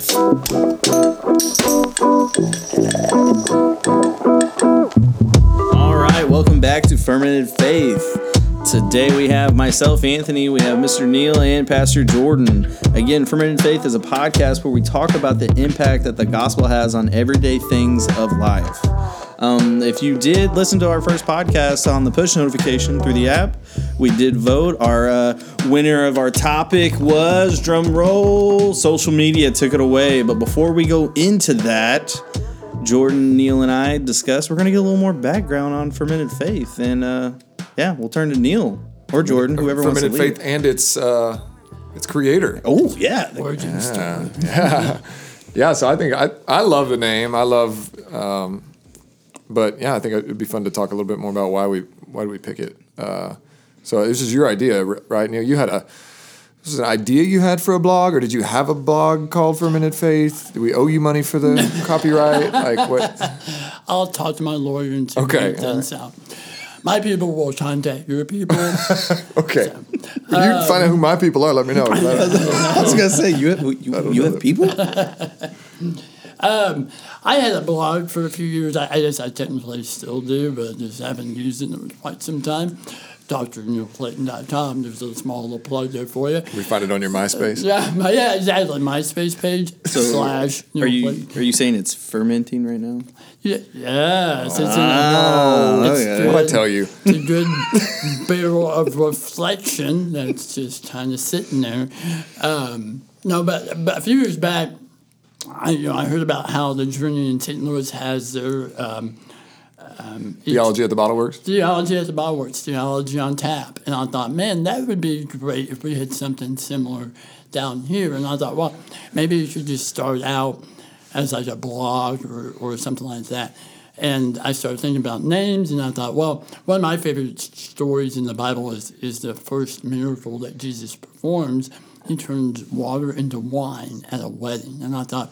All right, welcome back to Fermented Faith. Today we have myself, Anthony, we have Mr. Neil, and Pastor Jordan. Again, Fermented Faith is a podcast where we talk about the impact that the gospel has on everyday things of life. Um, if you did listen to our first podcast on the push notification through the app, we did vote. Our uh, winner of our topic was drum roll. Social media took it away. But before we go into that, Jordan, Neil, and I discuss. We're gonna get a little more background on fermented faith, and uh, yeah, we'll turn to Neil or Jordan, whoever wants to Fermented lead. faith and its uh, its creator. Oh yeah, Origin story. Yeah, so I think I, I love the name. I love, um, but yeah, I think it'd be fun to talk a little bit more about why we why do we pick it. Uh, so this is your idea, right? Neil, you had a this is an idea you had for a blog, or did you have a blog called Fermented Faith? Do we owe you money for the copyright? Like what? I'll talk to my lawyer and see Okay, what things out. My people will contact your people. Okay, if you um, find out who my people are. Let me know. I was gonna say you have, you, you have people. Um, I had a blog for a few years. I, I guess I technically still do, but just haven't used it in quite some time. DrNeilClayton.com. There's a small little plug there for you. we find it on your MySpace. Yeah, my, yeah, exactly. MySpace page slash. Are you are you saying it's fermenting right now? Yeah, yeah. It's, Oh, it's okay. What I tell you? It's a good barrel of reflection that's just kind of sitting there. Um, no, but, but a few years back, I, you know, I heard about how the Journey in St. Louis has their um, Um, theology at the Bottle Works. theology at the Bible Works, theology on tap. And I thought, man, that would be great if we had something similar down here. And I thought, well, maybe you should just start out as like a blog or, or something like that. And I started thinking about names, and I thought, well, one of my favorite stories in the Bible is, is the first miracle that Jesus performs. He turns water into wine at a wedding. And I thought,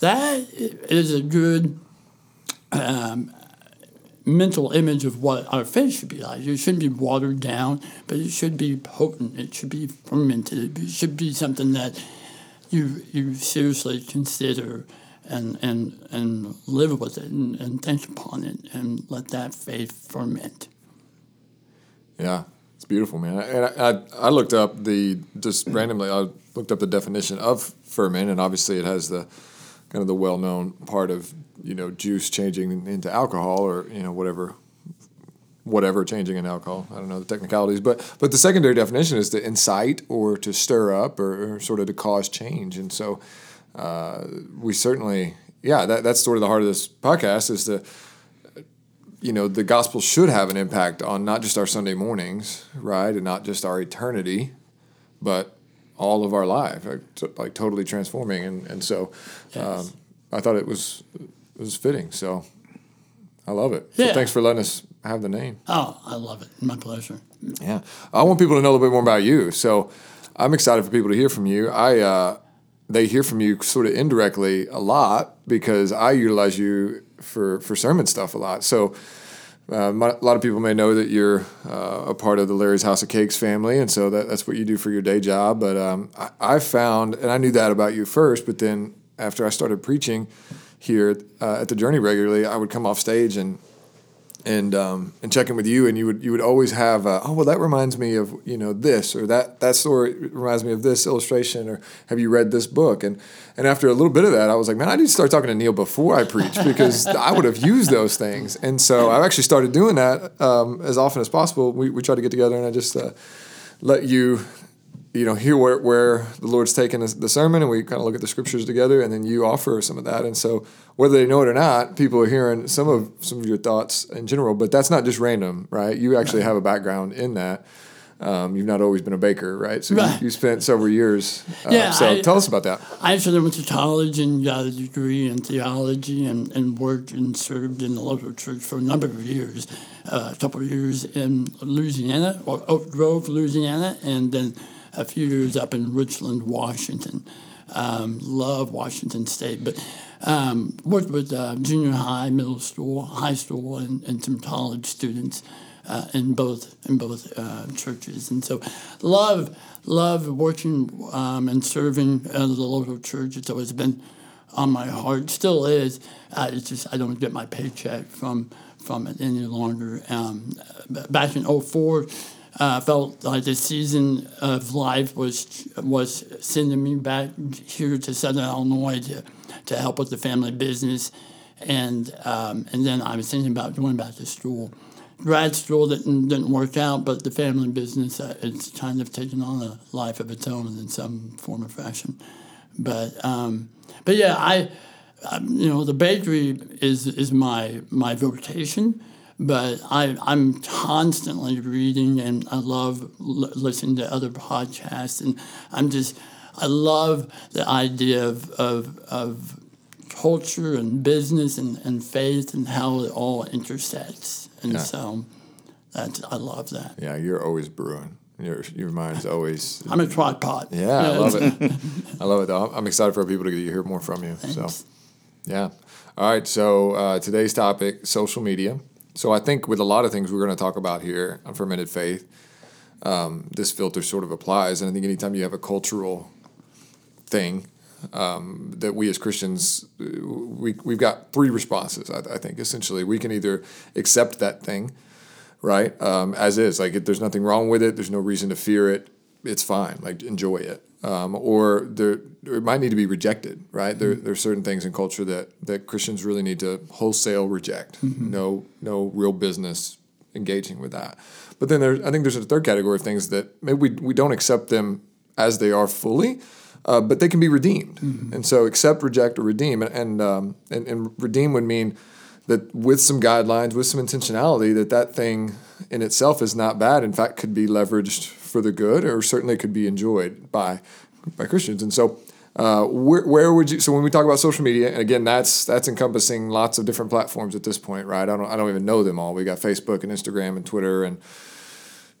that is a good um, mental image of what our faith should be like. It shouldn't be watered down, but it should be potent. It should be fermented. It should be something that you you seriously consider and and and live with it and, and think upon it and let that faith ferment. Yeah, it's beautiful, man. And I, I, I looked up the just randomly. I looked up the definition of ferment, and obviously it has the kind of the well-known part of you know juice changing into alcohol or you know whatever whatever changing in alcohol. I don't know the technicalities, but but the secondary definition is to incite or to stir up or, or sort of to cause change. And so uh, we certainly, yeah, that, that's sort of the heart of this podcast is to you know the gospel should have an impact on not just our Sunday mornings, right, and not just our eternity, but all of our life, like, t- like totally transforming. And and so um, I thought it was was fitting. So I love it. So Yeah. thanks for letting us have the name. Oh, I love it. My pleasure. Yeah, I want people to know a little bit more about you. So I'm excited for people to hear from you. I uh, they hear from you sort of indirectly a lot because I utilize you for for sermon stuff a lot. So. Uh, my, a lot of people may know that you're uh, a part of the Larry's House of Cakes family, and so that, that's what you do for your day job. But um, I, I found, and I knew that about you first, but then after I started preaching here uh, at the Journey regularly, I would come off stage and and um, and check in with you, and you would you would always have uh, oh well that reminds me of you know this or that that story reminds me of this illustration or have you read this book? And and after a little bit of that I was like man I need to start talking to Neil before I preach because I would have used those things. And so I actually started doing that um, as often as possible. We we try to get together and I just uh, let you you know hear where, where the Lord's taken the sermon and we kind of look at the scriptures together and then you offer some of that. And so whether they know it or not people are hearing some of some of your thoughts in general but that's not just random right? You actually have a background in that. Um, you've not always been a baker right? So Right. you, you spent several years uh, Yeah, so I- tell us about that. I actually went to college and got a degree in theology and, and worked and served in the local church for a number of years. Uh, a couple of years in Louisiana, or Oak Grove, Louisiana, and then a few years up in Richland, Washington. Um, love Washington State, but um, worked with uh, junior high, middle school, high school, and, and some college students uh, in both in both uh, churches, and so love love working um, and serving at the local church. It's always been on my heart, still is. Uh, it's just I don't get my paycheck from from it any longer. Um, back in 04, I uh, felt like the season of life was was sending me back here to Southern Illinois to, to help with the family business, and um, and then I was thinking about going back to school. Grad school didn't didn't work out, but the family business uh, it's kind of taken on a life of its own in some form or fashion. But um, but yeah, I um, you know the bakery is is my my vocation but I, I'm constantly reading and I love l- listening to other podcasts and I'm just I love the idea of of, of culture and business and, and faith and how it all intersects and Yeah. so that's I love that Yeah, you're always brewing. Your your mind's always. I'm a crock pot Yeah, I love it. I love it though. I'm excited for people to hear more from you. So, yeah. All right. So uh, today's topic: social media. So I think with a lot of things we're going to talk about here on Fermented Faith, um, this filter sort of applies. And I think anytime you have a cultural thing um, that we as Christians, we we've got three responses. I, I think essentially we can either accept that thing right? Um, as is, like it, there's nothing wrong with it. There's no reason to fear it. It's fine. Like enjoy it. Um, or there, it might need to be rejected, right? There, there are certain things in culture that that Christians really need to wholesale reject. No, no real business engaging with that. But then there, I think there's a third category of things that maybe we we don't accept them as they are fully. Uh, but they can be redeemed, and so accept, reject, or redeem, and and, um, and and redeem would mean that with some guidelines, with some intentionality, that that thing in itself is not bad. In fact, could be leveraged for the good, or certainly could be enjoyed by by Christians. And so, uh, where, where would you? So when we talk about social media, and again, that's that's encompassing lots of different platforms at this point, right? I don't I don't even know them all. We got Facebook and Instagram and Twitter and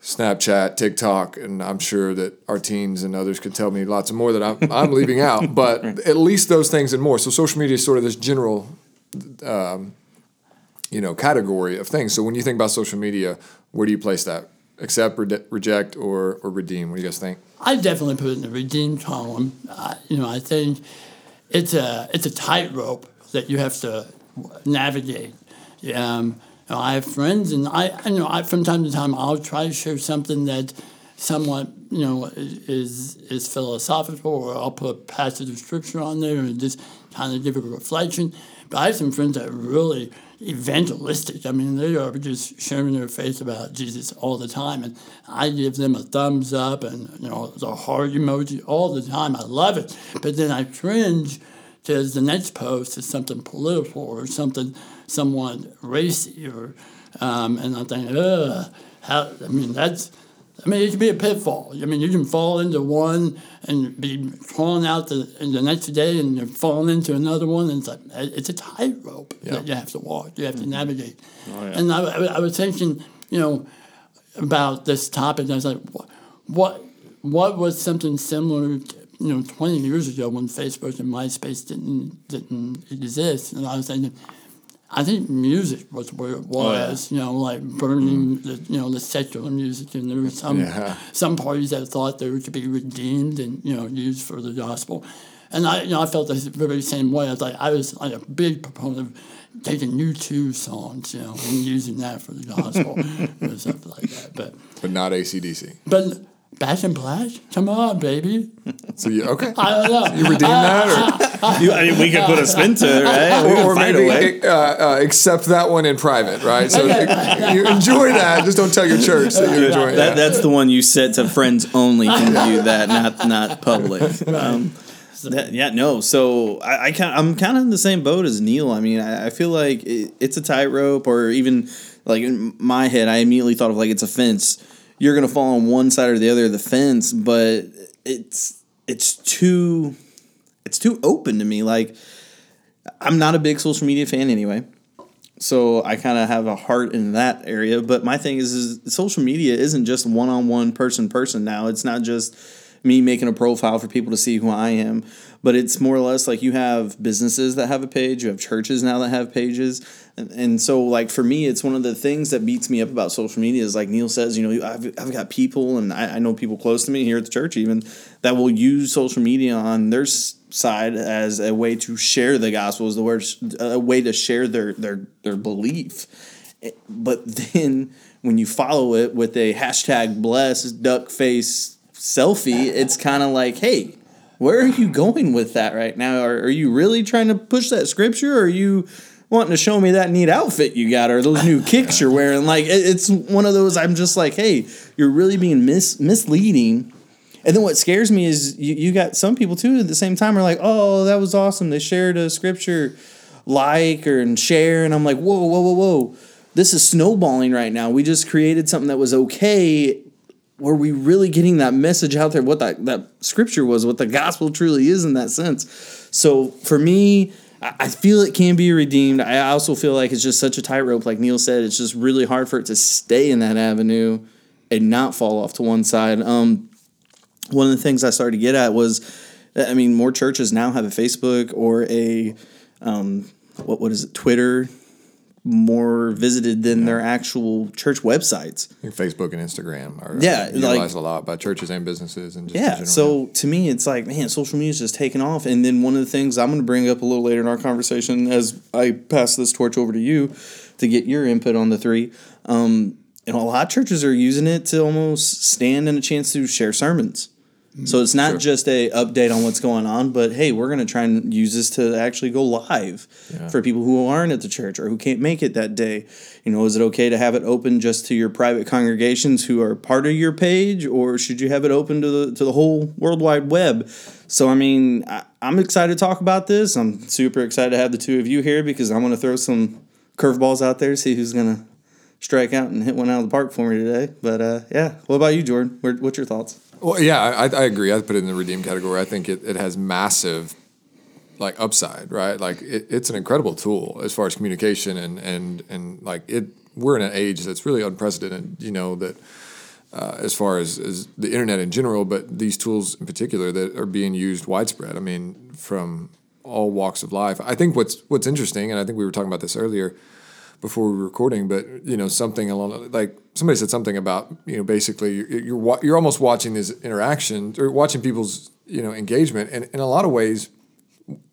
Snapchat, TikTok, and I'm sure that our teens and others could tell me lots of more that I'm, I'm leaving out, but at least those things and more. So social media is sort of this general um, you know category of things. So when you think about social media, where do you place that? Accept, rede- reject, or or redeem? What do you guys think? I definitely put it in the redeem column. You know, I think it's a it's a tightrope that you have to navigate. Um, you know, I have friends, and I, I you know I from time to time I'll try to share something that somewhat you know is is philosophical, or I'll put a passage of scripture on there and just kind of give a reflection. But I have some friends that really evangelistic. I mean, they are just sharing their faith about Jesus all the time, and I give them a thumbs up and you know the heart emoji all the time. I love it, but then I cringe because the next post is something political or something someone racy, or um, and I think, ugh, how? I mean, that's. I mean, it can be a pitfall. I mean, you can fall into one and be crawling out the, the next day, and you're falling into another one. And it's like it's a tightrope that you have to walk. You have to mm-hmm. navigate. Oh, and I, I, was thinking, you know, about this topic. And I was like, what, what, what was something similar? To, you know, twenty years ago when Facebook and MySpace didn't didn't exist, and I was thinking, I think music was where it oh, was. You know, like burning mm-hmm. the you know the secular music, and there were some Yeah. some parties that thought they were to be redeemed and you know used for the gospel. And I, you know, I felt the very same way. I was like, I was like a big proponent of taking U2 songs, you know, and using that for the gospel or something like that. But, But not ACDC. but Bash and Blash, come on, baby. So you okay? I don't know. You redeem that, or, You, I mean, we could put a spin to it, right? We or, could or find a maybe uh, uh, accept that one in private, right? So you enjoy that. Just don't tell your church that you're enjoying That, that. that's the one you set to friends only can view that, not not public. Um, that- yeah, no. So I, I kind I'm kind of in the same boat as Neil. I mean, I, I feel like it, it's a tightrope, or even like in my head, I immediately thought of like it's a fence. You're gonna fall on one side or the other of the fence, but it's it's too it's too open to me. Like I'm not a big social media fan anyway. So I kind of have a heart in that area. But my thing is, is social media isn't just one on one person person now. It's not just me making a profile for people to see who I am. But it's more or less like you have businesses that have a page, you have churches now that have pages. And, so, like, for me, it's one of the things that beats me up about social media is like Neil says, you know, I've, I've got people, and I, I know people close to me here at the church even, that will use social media on their side as a way to share the gospel, as the word, a way to share their, their, their belief. Eh, but then when you follow it with a hashtag bless duck face selfie, it's kind of like, hey, where are you going with that right now? Are, are you really trying to push that scripture? Or are you wanting to show me that neat outfit you got or those new kicks you're wearing? Like, it, it's one of those, I'm just like, hey, you're really being mis- misleading. And then what scares me is you, you got some people too at the same time are like, oh, that was awesome. They shared a scripture like or and share. And I'm like, whoa, whoa, whoa, whoa. This is snowballing right now. We just created something that was okay were we really getting that message out there what that, that scripture was what the gospel truly is in that sense so for me i feel it can be redeemed. I also feel like it's just such a tightrope. Like neil said it's just really hard for it to stay in that avenue and not fall off to one side. Um, one of the things i started to get at was i mean more churches now have a facebook or a um, what, what is it? Twitter more visited than yeah. their actual church websites. Facebook and Instagram are yeah, utilized like, a lot by churches and businesses and yeah. So to me, it's like man, social media is just taking off. And then one of the things I'm going to bring up a little later in our conversation as I pass this torch over to you to get your input on the three. Um, you know, a lot of churches are using it to almost stand in a chance to share sermons. So it's not sure. just a update on what's going on, but hey, we're going to try and use this to actually go live yeah. for people who aren't at the church or who can't make it that day. You know, is it okay to have it open just to your private congregations who are part of your page, or should you have it open to the to the whole World Wide Web? So I mean, I, I'm excited to talk about this. I'm super excited to have the two of you here because I'm going to throw some curveballs out there, see who's going to strike out and hit one out of the park for me today. But uh, yeah, what about you, Jordan? What's your thoughts? Well, yeah, I, I agree. I put it in the redeem category. I think it, it has massive like upside, right? Like it, it's an incredible tool as far as communication and and and like it. We're in an age that's really unprecedented. You know that. Uh, as far as, as the internet in general, but these tools in particular that are being used widespread. I mean, from all walks of life. I think what's what's interesting, and I think we were talking about this earlier before we were recording, but you know, something along like somebody said something about you know basically you're you're, you're almost watching this interaction or watching people's you know engagement, and in a lot of ways,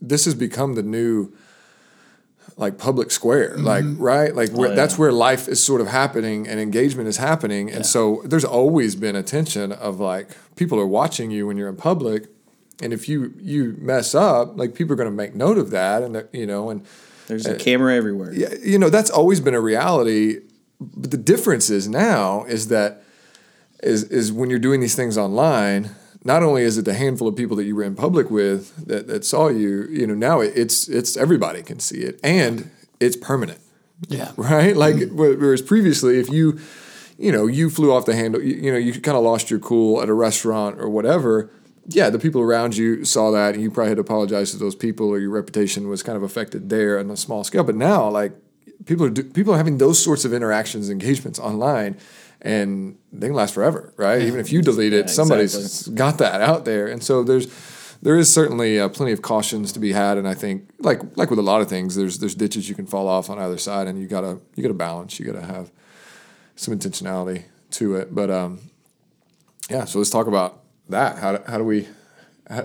this has become the new like public square mm-hmm. like right like oh, yeah. that's where life is sort of happening and engagement is happening and yeah. so there's always been a tension of like people are watching you when you're in public and if you you mess up like people are going to make note of that and you know and there's a uh, camera everywhere. Yeah, you know that's always been a reality. But the difference is now is that is is when you're doing these things online. Not only is it the handful of people that you were in public with that, that saw you, you know, now it's it's everybody can see it and it's permanent. Yeah. Right. Like mm-hmm. whereas previously, if you you know, you flew off the handle, you, you know, you kind of lost your cool at a restaurant or whatever yeah, the people around you saw that, and you probably had to apologize to those people, or your reputation was kind of affected there on a small scale. But now, like people are do, people are having those sorts of interactions, engagements online, and they can last forever, right? Even if you delete it, yeah, somebody's exactly. got that out there, and so there's there is certainly uh, plenty of cautions to be had, and I think like like with a lot of things, there's there's ditches you can fall off on either side, and you gotta you gotta balance, you gotta have some intentionality to it. But um, yeah, so let's talk about that? How, how do we?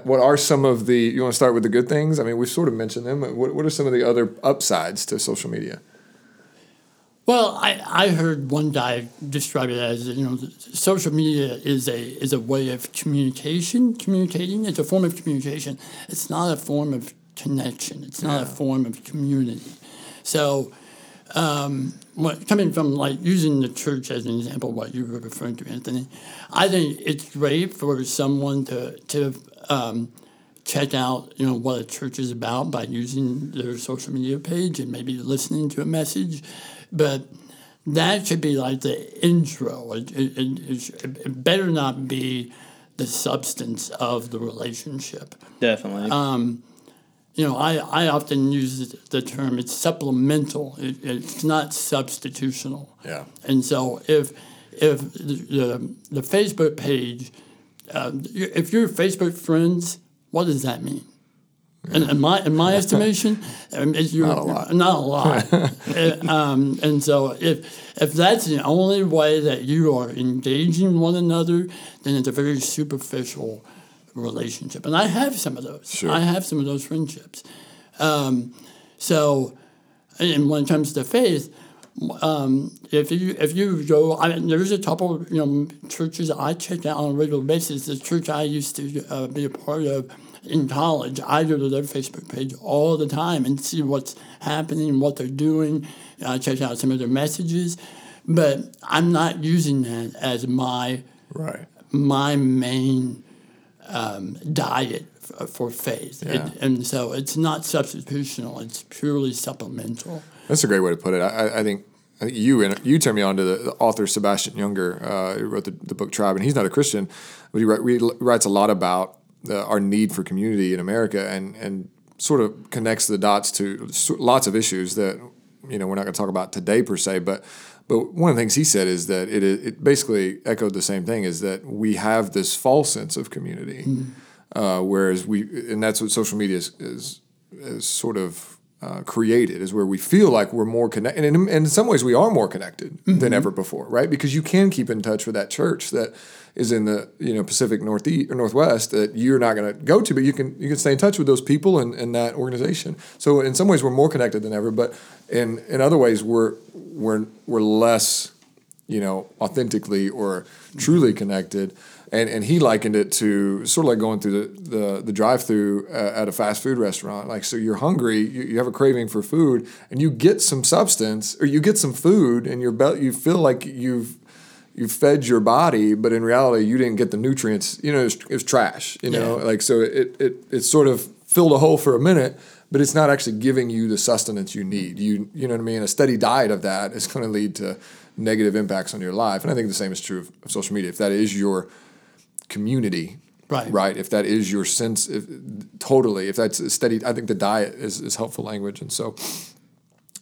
What are some of the? You want to start with the good things? I mean, we've sort of mentioned them. What What are some of the other upsides to social media? Well, I, I heard one guy describe it as you know social media is a is a way of communication, communicating. It's a form of communication. It's not a form of connection. It's not yeah. a form of community. So um, what, coming from like using the church as an example, what you were referring to, Anthony, I think it's great for someone to to um, check out you know what a church is about by using their social media page and maybe listening to a message, but that should be like the intro. It, it, it, it better not be the substance of the relationship. Definitely. Um, you know, I, I often use the term it's supplemental. It, it's not substitutional. Yeah. And so if if the, the, Facebook page uh, if you're Facebook friends, what does that mean? In, in my in my estimation, um, is you're, Not a lot. Not a lot. Uh, um, and so if if that's the only way that you are engaging one another, then it's a very superficial relationship. And I have some of those. Sure. I have some of those friendships. Um, so, and when it comes to faith, um, if you if you go, I mean, there's a couple you know churches I check out on a regular basis. The church I used to uh, be a part of in college, I go to their Facebook page all the time and see what's happening, what they're doing. I check out some of their messages, but I'm not using that as my Right. my main um, diet f- for faith. It- and so it's not substitutional, it's purely supplemental. That's a great way to put it. I, I- I think you and you turned me on to the, the author Sebastian Junger, uh, who wrote the, the book Tribe, and he's not a Christian, but he, he writes a lot about the, our need for community in America, and and sort of connects the dots to lots of issues that you know we're not going to talk about today per se, but. But one of the things he said is that it, it basically echoed the same thing: is that we have this false sense of community, uh, whereas we, and that's what social media is, is, is sort of uh, created, is where we feel like we're more connected, and in, and in some ways we are more connected than ever before, right? Because you can keep in touch with that church that is in the you know Pacific Northeast or Northwest that you're not going to go to, but you can you can stay in touch with those people and, and that organization. So in some ways we're more connected than ever, but in in other ways we're we're we're less you know, authentically or truly connected. And, and he likened it to sort of like going through the, the, the drive through uh, at a fast food restaurant. Like, so you're hungry, you, you have a craving for food, and you get some substance or you get some food, and your be- you feel like you've you fed your body, but in reality, you didn't get the nutrients. You know, it was, it was trash. You know, Yeah. like so it, it it sort of filled a hole for a minute, but it's not actually giving you the sustenance you need. You you know what I mean? A steady diet of that is going to lead to negative impacts on your life, and I think the same is true of, of social media. If that is your community, Right. right? If that is your sense, if, totally. If that's a steady, I think the diet is, is helpful language, and so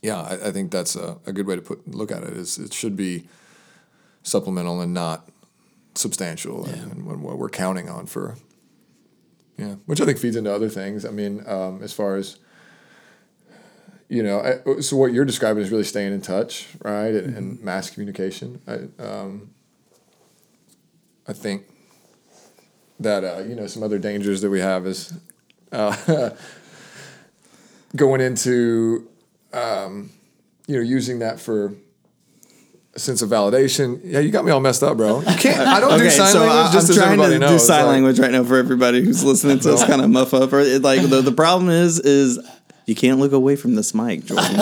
yeah, I, I think that's a, a good way to put look at it. Is it should be supplemental and not substantial, and, and what- we're counting on for. Yeah, which I think feeds into other things. I mean, um, as far as you know, I, so what you're describing is really staying in touch, right, and, and mass communication. I, um, I think that uh, you know some other dangers that we have is uh, going into um, you know using that for sense of validation. Yeah, you got me all messed up, bro. You can't. I don't do Okay, sign so language. I, just I'm trying to knows. do sign like- language right now for everybody who's listening to us kind of muff up. Or it, like the, the problem is, is you can't look away from this mic, Jordan.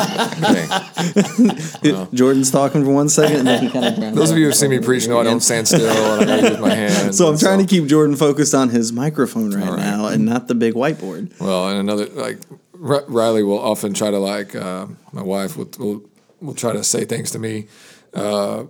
Okay. Jordan's talking for one second, and then he kind of Those of you who've seen me preach know I don't stand still and I use my hands. So I'm trying to keep Jordan focused on his microphone right, right. now and not the big whiteboard. Well, and another like R- Riley will often try to like uh, my wife will, will will try to say things to me uh,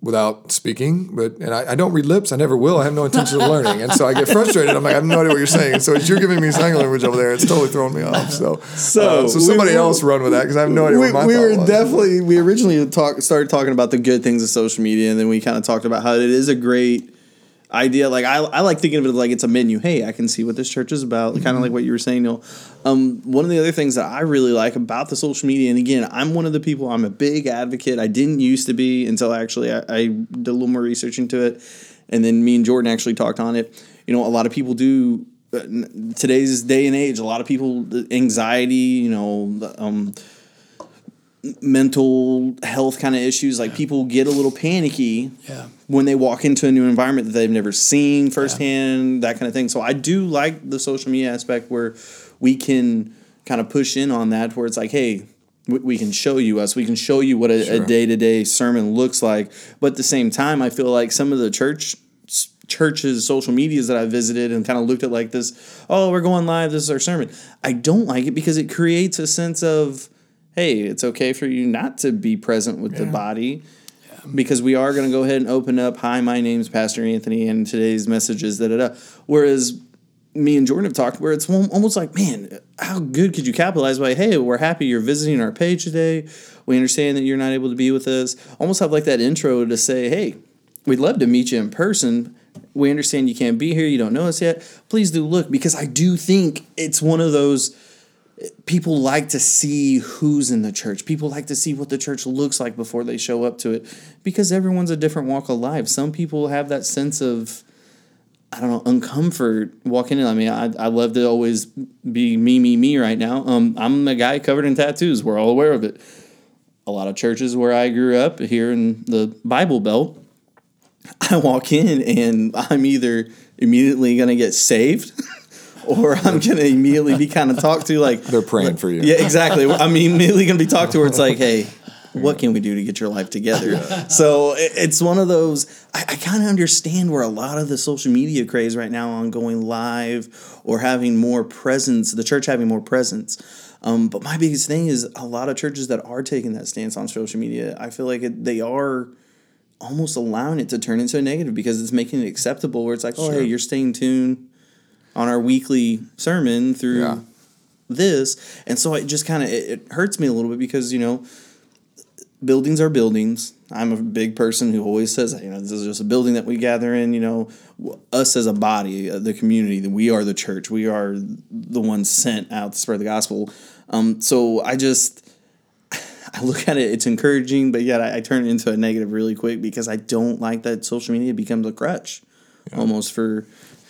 without speaking, but and I, I don't read lips. I never will. I have no intention of learning, and so I get frustrated. I'm like I have no idea what you're saying. So as you're giving me sign language over there, it's totally throwing me off. So So uh, so somebody we- else run with that because I have no idea we, what my we were was. definitely we originally talk, started talking about the good things of social media and then we kind of talked about how it is a great idea like I, I like thinking of it like it's a menu. Hey i can see what this church is about kind of like what you were saying Neil. Um, one of the other things that i really like about the social media and again i'm one of the people i'm a big advocate. I didn't used to be until actually i, I did a little more research into it and then me and jordan actually talked on it. You know a lot of people do uh, today's day and age a lot of people anxiety you know um, mental health kind of issues. Like people get a little panicky Yeah. when they walk into a new environment that they've never seen firsthand, that kind of thing. So I do like the social media aspect where we can kind of push in on that, where it's like, hey, we, we can show you us. We can show you what a, a day-to-day sermon looks like. But at the same time, I feel like some of the church churches social medias that I visited and kind of looked at like this, oh, we're going live, this is our sermon. I don't like it because it creates a sense of, hey, it's okay for you not to be present with the body. Because we are going to go ahead and open up. Hi, my name's Pastor Anthony, and today's message is da da da. Whereas me and Jordan have talked where it's almost like, man, how good could you capitalize by, hey, we're happy you're visiting our page today. We understand that you're not able to be with us. Almost have like that intro to say, hey, we'd love to meet you in person. we understand you can't be here, you don't know us yet. Please do look because I do think it's one of those people like to see who's in the church. People like to see what the church looks like before they show up to it because everyone's a different walk of life. Some people have that sense of I don't know, uncomfort walking in. I mean, I, I love to always be me, me, me right now. Um, I'm a guy covered in tattoos. We're all aware of it. A lot of churches where I grew up here in the Bible Belt, I walk in and I'm either immediately going to get saved or I'm going to immediately be kind of talked to like They're praying for you. yeah, exactly. I'm immediately going to be talked to where it's like, hey, what can we do to get your life together? So it's one of those. I, I kind of understand where a lot of the social media craze right now on going live or having more presence, the church having more presence. Um, but my biggest thing is a lot of churches that are taking that stance on social media. I feel like it, they are almost allowing it to turn into a negative because it's making it acceptable. Where it's like, oh, Sure. hey, you're staying tuned on our weekly sermon through Yeah. this. And so it just kind of it, it hurts me a little bit because you know buildings are buildings. I'm a big person who always says you know this is just a building that we gather in you know. Us as a body uh, the community that we are the church we are the ones sent out to spread the gospel. Um, so i just i look at it it's encouraging but yet I, I turn it into a negative really quick because i don't like that social media becomes a crutch almost for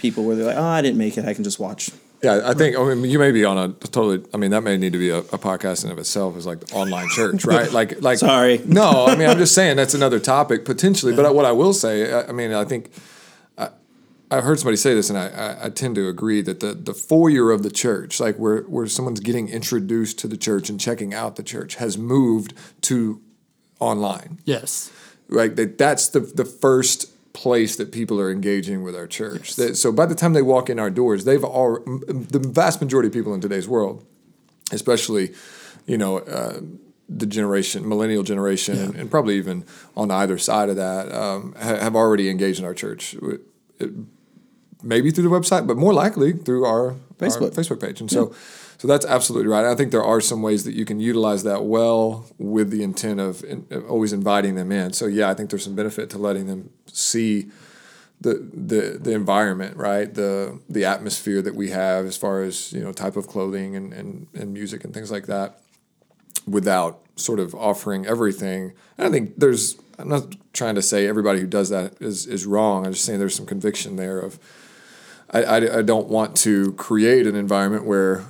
people where they're like oh i didn't make it i can just watch Yeah, I think. I mean, you may be on a totally. I mean, that may need to be a, a podcast in of itself as like online church, right? Like, like. Sorry. No, I mean, I'm just saying that's another topic potentially. But what I will say, I, I mean, I think. I, I heard somebody say this, and I, I, I tend to agree that the, the foyer of the church, like where, where someone's getting introduced to the church and checking out the church, has moved to online Yes. right? That that's the the first place that people are engaging with our church. That, so by the time they walk in our doors, they've all the vast majority of people in today's world, especially, you know. Uh, the generation, millennial generation, and, and probably even on either side of that, um, ha- have already engaged in our church. It- maybe through the website, but more likely through our Facebook. our Facebook page. And so, so that's absolutely right. I think there are some ways that you can utilize that well with the intent of, in, always inviting them in. So yeah, I think there's some benefit to letting them see the the the environment, right? The the atmosphere that we have as far as you know type of clothing and and, and music and things like that, without sort of offering everything. And I think there's. I'm not trying to say everybody who does that is is wrong. I'm just saying there's some conviction there of. I, I, I don't want to create an environment where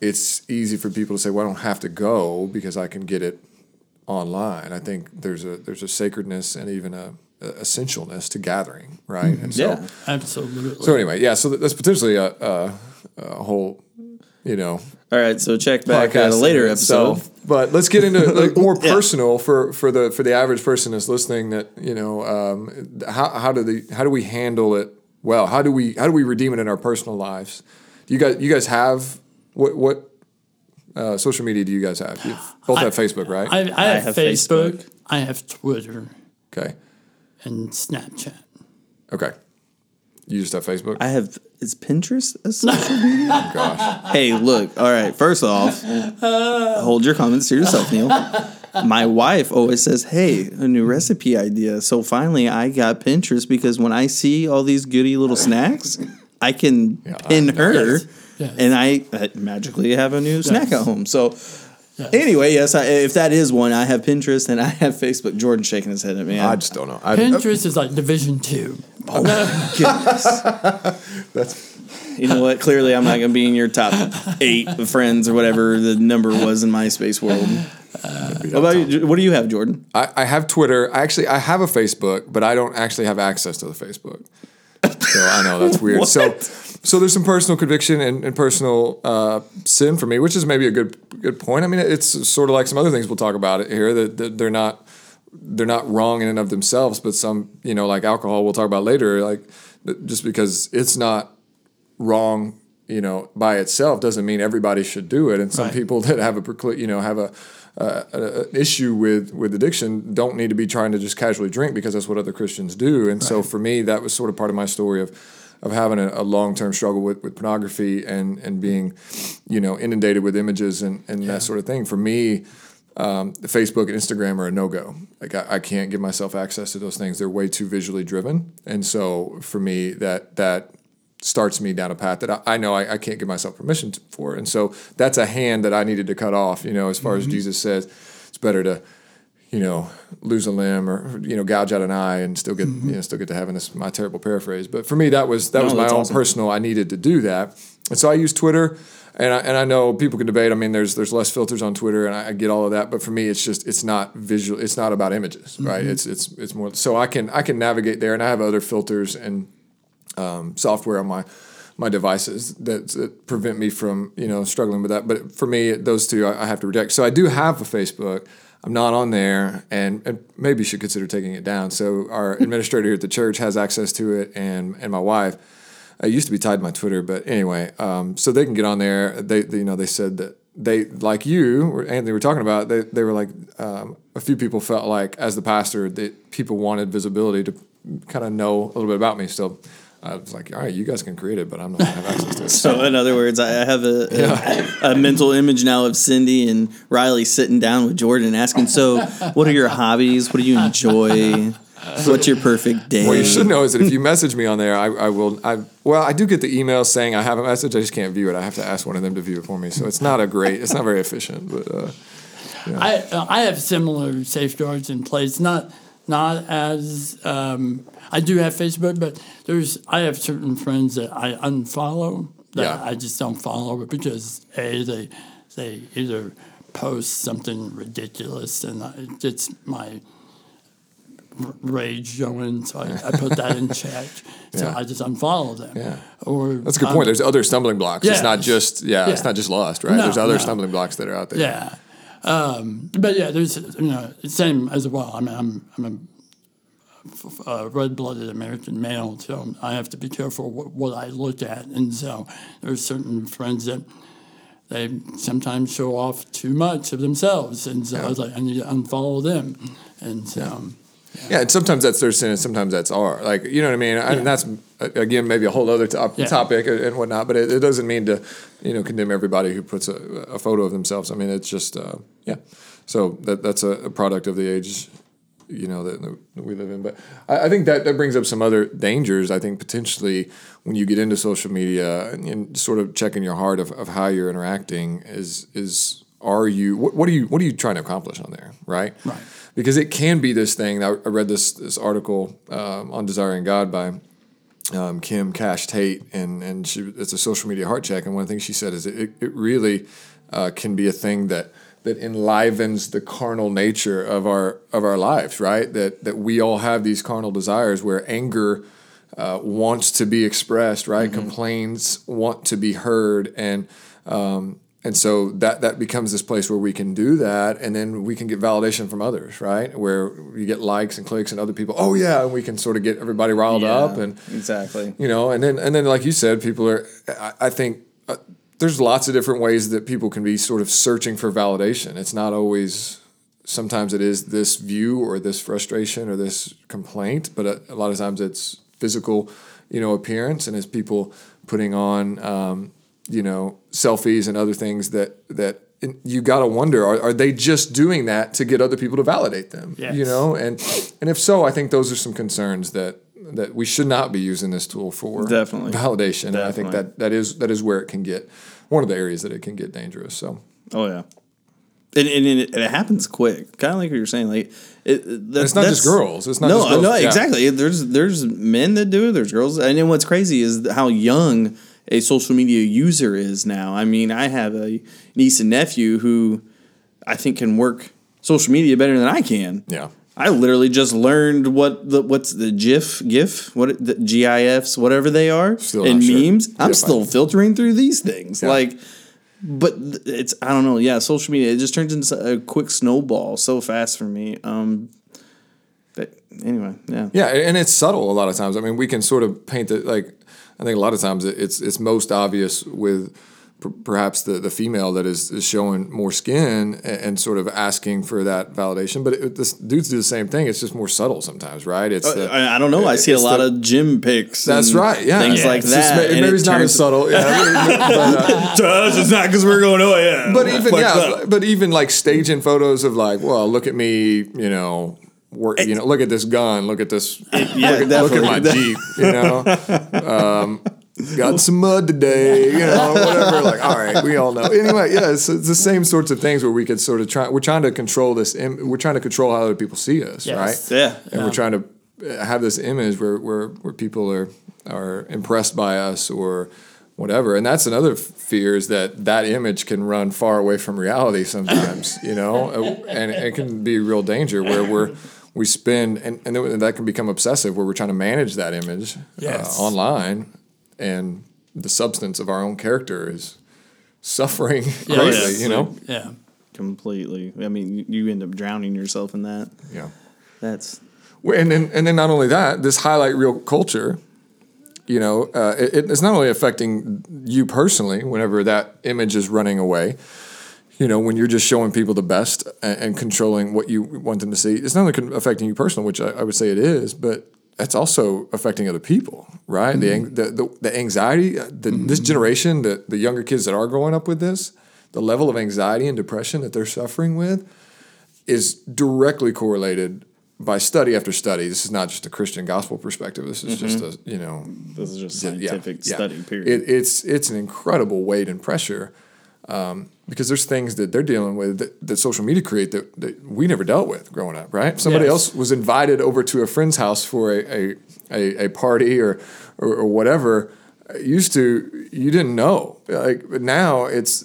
it's easy for people to say, "Well, I don't have to go because I can get it online." I think there's a there's a sacredness and even a, a essentialness to gathering, right? And so, yeah Absolutely. so anyway, yeah. So that's potentially a, a, a whole, you know, All right, so check back at a later episode. itself. But let's get into like more Yeah. personal for, for the for the average person that's listening. That you know, um, how how do the how do we handle it well? How do we how do we redeem it in our personal lives? Do you guys you guys have what what uh, social media do you guys have? You both have Facebook, right? I, I, have, have Facebook, Facebook. I have Twitter, okay, and Snapchat. okay. You just have Facebook. I have is Pinterest a social media? Gosh, hey, look. All right. First off, hold your comments to yourself, Neil. My wife always says, "Hey, a new recipe idea." So finally, I got Pinterest because when I see all these goody little snacks, I can Yeah, pin I- her, Yes, yes. and I uh, magically have a new snack at home. So. Yes. Anyway, yes, I, if that is one, I have Pinterest and I have Facebook. Jordan shaking his head at me. I just don't know. I, Pinterest is like Division Two. Oh my goodness. that's You know what? Clearly, I'm not going to be in your top eight friends or whatever the number was in MySpace world. What about you? What do you have, Jordan? I, I have Twitter. I actually I have a Facebook, but I don't actually have access to the Facebook. So I know that's weird. So What? So there's some personal conviction and, and personal uh, sin for me, which is maybe a good good point. I mean, it's sort of like some other things we'll talk about it here that, that they're not they're not wrong in and of themselves, but some you know like alcohol we'll talk about later. Like just because it's not wrong, you know, by itself doesn't mean everybody should do it. And some Right. people that have a you know have a uh, an issue with with addiction don't need to be trying to just casually drink because that's what other Christians do. And so for me, that was sort of part of my story of of having a, a long term struggle with, with pornography and and being, you know, inundated with images and and that sort of thing. For me, um, Facebook and Instagram are a no go. Like I, I can't give myself access to those things. They're way too visually driven, and so for me, that that starts me down a path that I, I know I, I, can't give myself permission to, for. And so that's a hand that I needed to cut off. You know, as far mm-hmm. as Jesus says, it's better to you know, lose a limb or you know, gouge out an eye and still get mm-hmm. you know, still get to heaven. This my terrible paraphrase, but for me, that was that no, was my own awesome. personal. I needed to do that, and so I use Twitter. And I, and I know people can debate. I mean, there's there's less filters on Twitter, and I, I get all of that. But for me, it's just it's not visual. It's not about images, right? Mm-hmm. It's it's it's more. So I can I can navigate there, and I have other filters and um, software on my my devices that, that, prevent me from you know struggling with that. But for me, those two I, I have to reject. So I do have a Facebook. I'm not on there, and, and maybe should consider taking it down. So our administrator here at the church has access to it, and and my wife. I used to be tied to my Twitter, but anyway, um, so they can get on there. They, they, you know, they said that they like you, Anthony, were talking about. They they were like um, a few people felt like as the pastor that people wanted visibility to kind of know a little bit about me still. I was like, all right, you guys can create it, but I'm not going to have access to it. so, in other words, I have a, yeah. a, a, mental image now of Cindy and Riley sitting down with Jordan asking, so what are your hobbies? What do you enjoy? What's your perfect day? What you should know is that if you message me on there, I, I will. I well, I do get the email saying I have a message. I just can't view it. I have to ask one of them to view it for me. So it's not a great. It's not very efficient. But uh, yeah. I uh, I have similar safeguards in place. Not not as um, I do have Facebook, but there's I have certain friends that I unfollow that yeah. I just don't follow because a they they either post something ridiculous and I, it's my rage going, so I, I put that in check. So yeah. I just unfollow them. Yeah. Or that's a good um, point. There's other stumbling blocks. Yeah, it's not just yeah, yeah, It's not just lust, right? No, there's other no. stumbling blocks that are out there. Yeah. Um, but yeah, there's you know same as well. I mean, I'm I'm a uh, red-blooded American male, so I have to be careful what, what I look at. And so there's certain friends that they sometimes show off too much of themselves, and so yeah. I was like, I need to unfollow them. And so. Yeah. Yeah, and sometimes that's their sin, and sometimes that's our. Like, you know what I mean? Yeah. And that's again maybe a whole other top, yeah. topic and whatnot. But it, it, doesn't mean to, you know, condemn everybody who puts a, a photo of themselves. I mean, it's just, uh, yeah. So that that's a, a product of the age you know that, that we live in. But I, I, think that that brings up some other dangers. I think potentially when you get into social media and, and sort of checking your heart of, of how you're interacting is is are you what, what are you what are you trying to accomplish on there, right? Right. Because it can be this thing. I, I read this this article um, on desiring God by. Um, Kim Cash Tate, and and she it's a social media heart check, and one of the things she said is it, it really uh, can be a thing that that enlivens the carnal nature of our of our lives, right? That that we all have these carnal desires where anger uh, wants to be expressed, right? Mm-hmm. Complaints want to be heard, and um, and so that that becomes this place where we can do that, and then we can get validation from others, right? Where you get likes and clicks, and other people, oh yeah, and we can sort of get everybody riled yeah, up, and exactly, you know, and then and then like you said, people are, I, I think. Uh, there's lots of different ways that people can be sort of searching for validation. It's not always sometimes it is this view or this frustration or this complaint, but a, a lot of times it's physical, you know, appearance and it's people putting on, um, you know, selfies and other things that that you got to wonder are, are they just doing that to get other people to validate them yes. you know and and if so i think those are some concerns that that we should not be using this tool for definitely validation. Definitely. And I think that that is that is where it can get one of the areas that it can get dangerous. So oh yeah. And, and, it, and it happens quick, kind of like what you're saying. Like it, that, it's not just girls. It's not no, girls. no, yeah. exactly. There's there's men that do it. There's girls, and then what's crazy is how young a social media user is now. I mean, I have a niece and nephew who I think can work social media better than I can. Yeah. I literally just learned what the what's the GIF GIF what the GIFs whatever they are still and memes. Sure. I'm still filtering through these things yeah. like, but it's I don't know. Yeah, social media it just turns into a quick snowball so fast for me. Um, but anyway, yeah, yeah, and it's subtle a lot of times. I mean, we can sort of paint it like I think a lot of times it's it's most obvious with per- perhaps the, the female that is, is showing more skin and, and sort of asking for that validation. But it, this dudes do the same thing. It's just more subtle sometimes, right? It's the, I, I don't know. I see a lot the- of gym pics. That's right. Yeah, things Yeah. like It's that. and maybe it's not as subtle. Yeah, but, uh, It's not because we're going. Oh yeah. but even yeah, up. but even like staging photos of like, well, look at me, you know. Work, you know, look at this gun. Look at this. yeah, look, at, look at my. Jeep. You know, um, got some mud today. You know, whatever. Like, all right, we all know. Anyway, yeah, it's, it's the same sorts of things where we could sort of try. We're trying to control this. Im- we're trying to control how other people see us, Yes. right? Yeah. and we're trying to have this image where, where, where people are are impressed by us or whatever and that's another fear is that that image can run far away from reality sometimes you know Uh, and it can be a real danger where we're we spend and, and then that can become obsessive where we're trying to manage that image Yes. uh, online and the substance of our own character is suffering Yeah, greatly yes. you know Yeah. completely. I mean, you end up drowning yourself in that. yeah That's and then and then not only that, this highlight reel culture, you know, uh, it, it's not only affecting you personally whenever that image is running away. You know, when you're just showing people the best and, and controlling what you want them to see, it's not only affecting you personally, which I, I would say it is, but it's also affecting other people, right? The, mm-hmm. ang- the, the the anxiety, uh, the, mm-hmm. this generation, the the younger kids that are growing up with this, the level of anxiety and depression that they're suffering with, is directly correlated by study after study. This is not just a Christian gospel perspective. This is just mm-hmm. a you know this is just scientific yeah. study. Period. It, it's it's an incredible weight and pressure um, because there's things that they're dealing with that, that social media create that, that we never dealt with growing up. Right? Somebody Yes. else was invited over to a friend's house for a a, a, a party or, or or whatever. Used to you didn't know like but now it's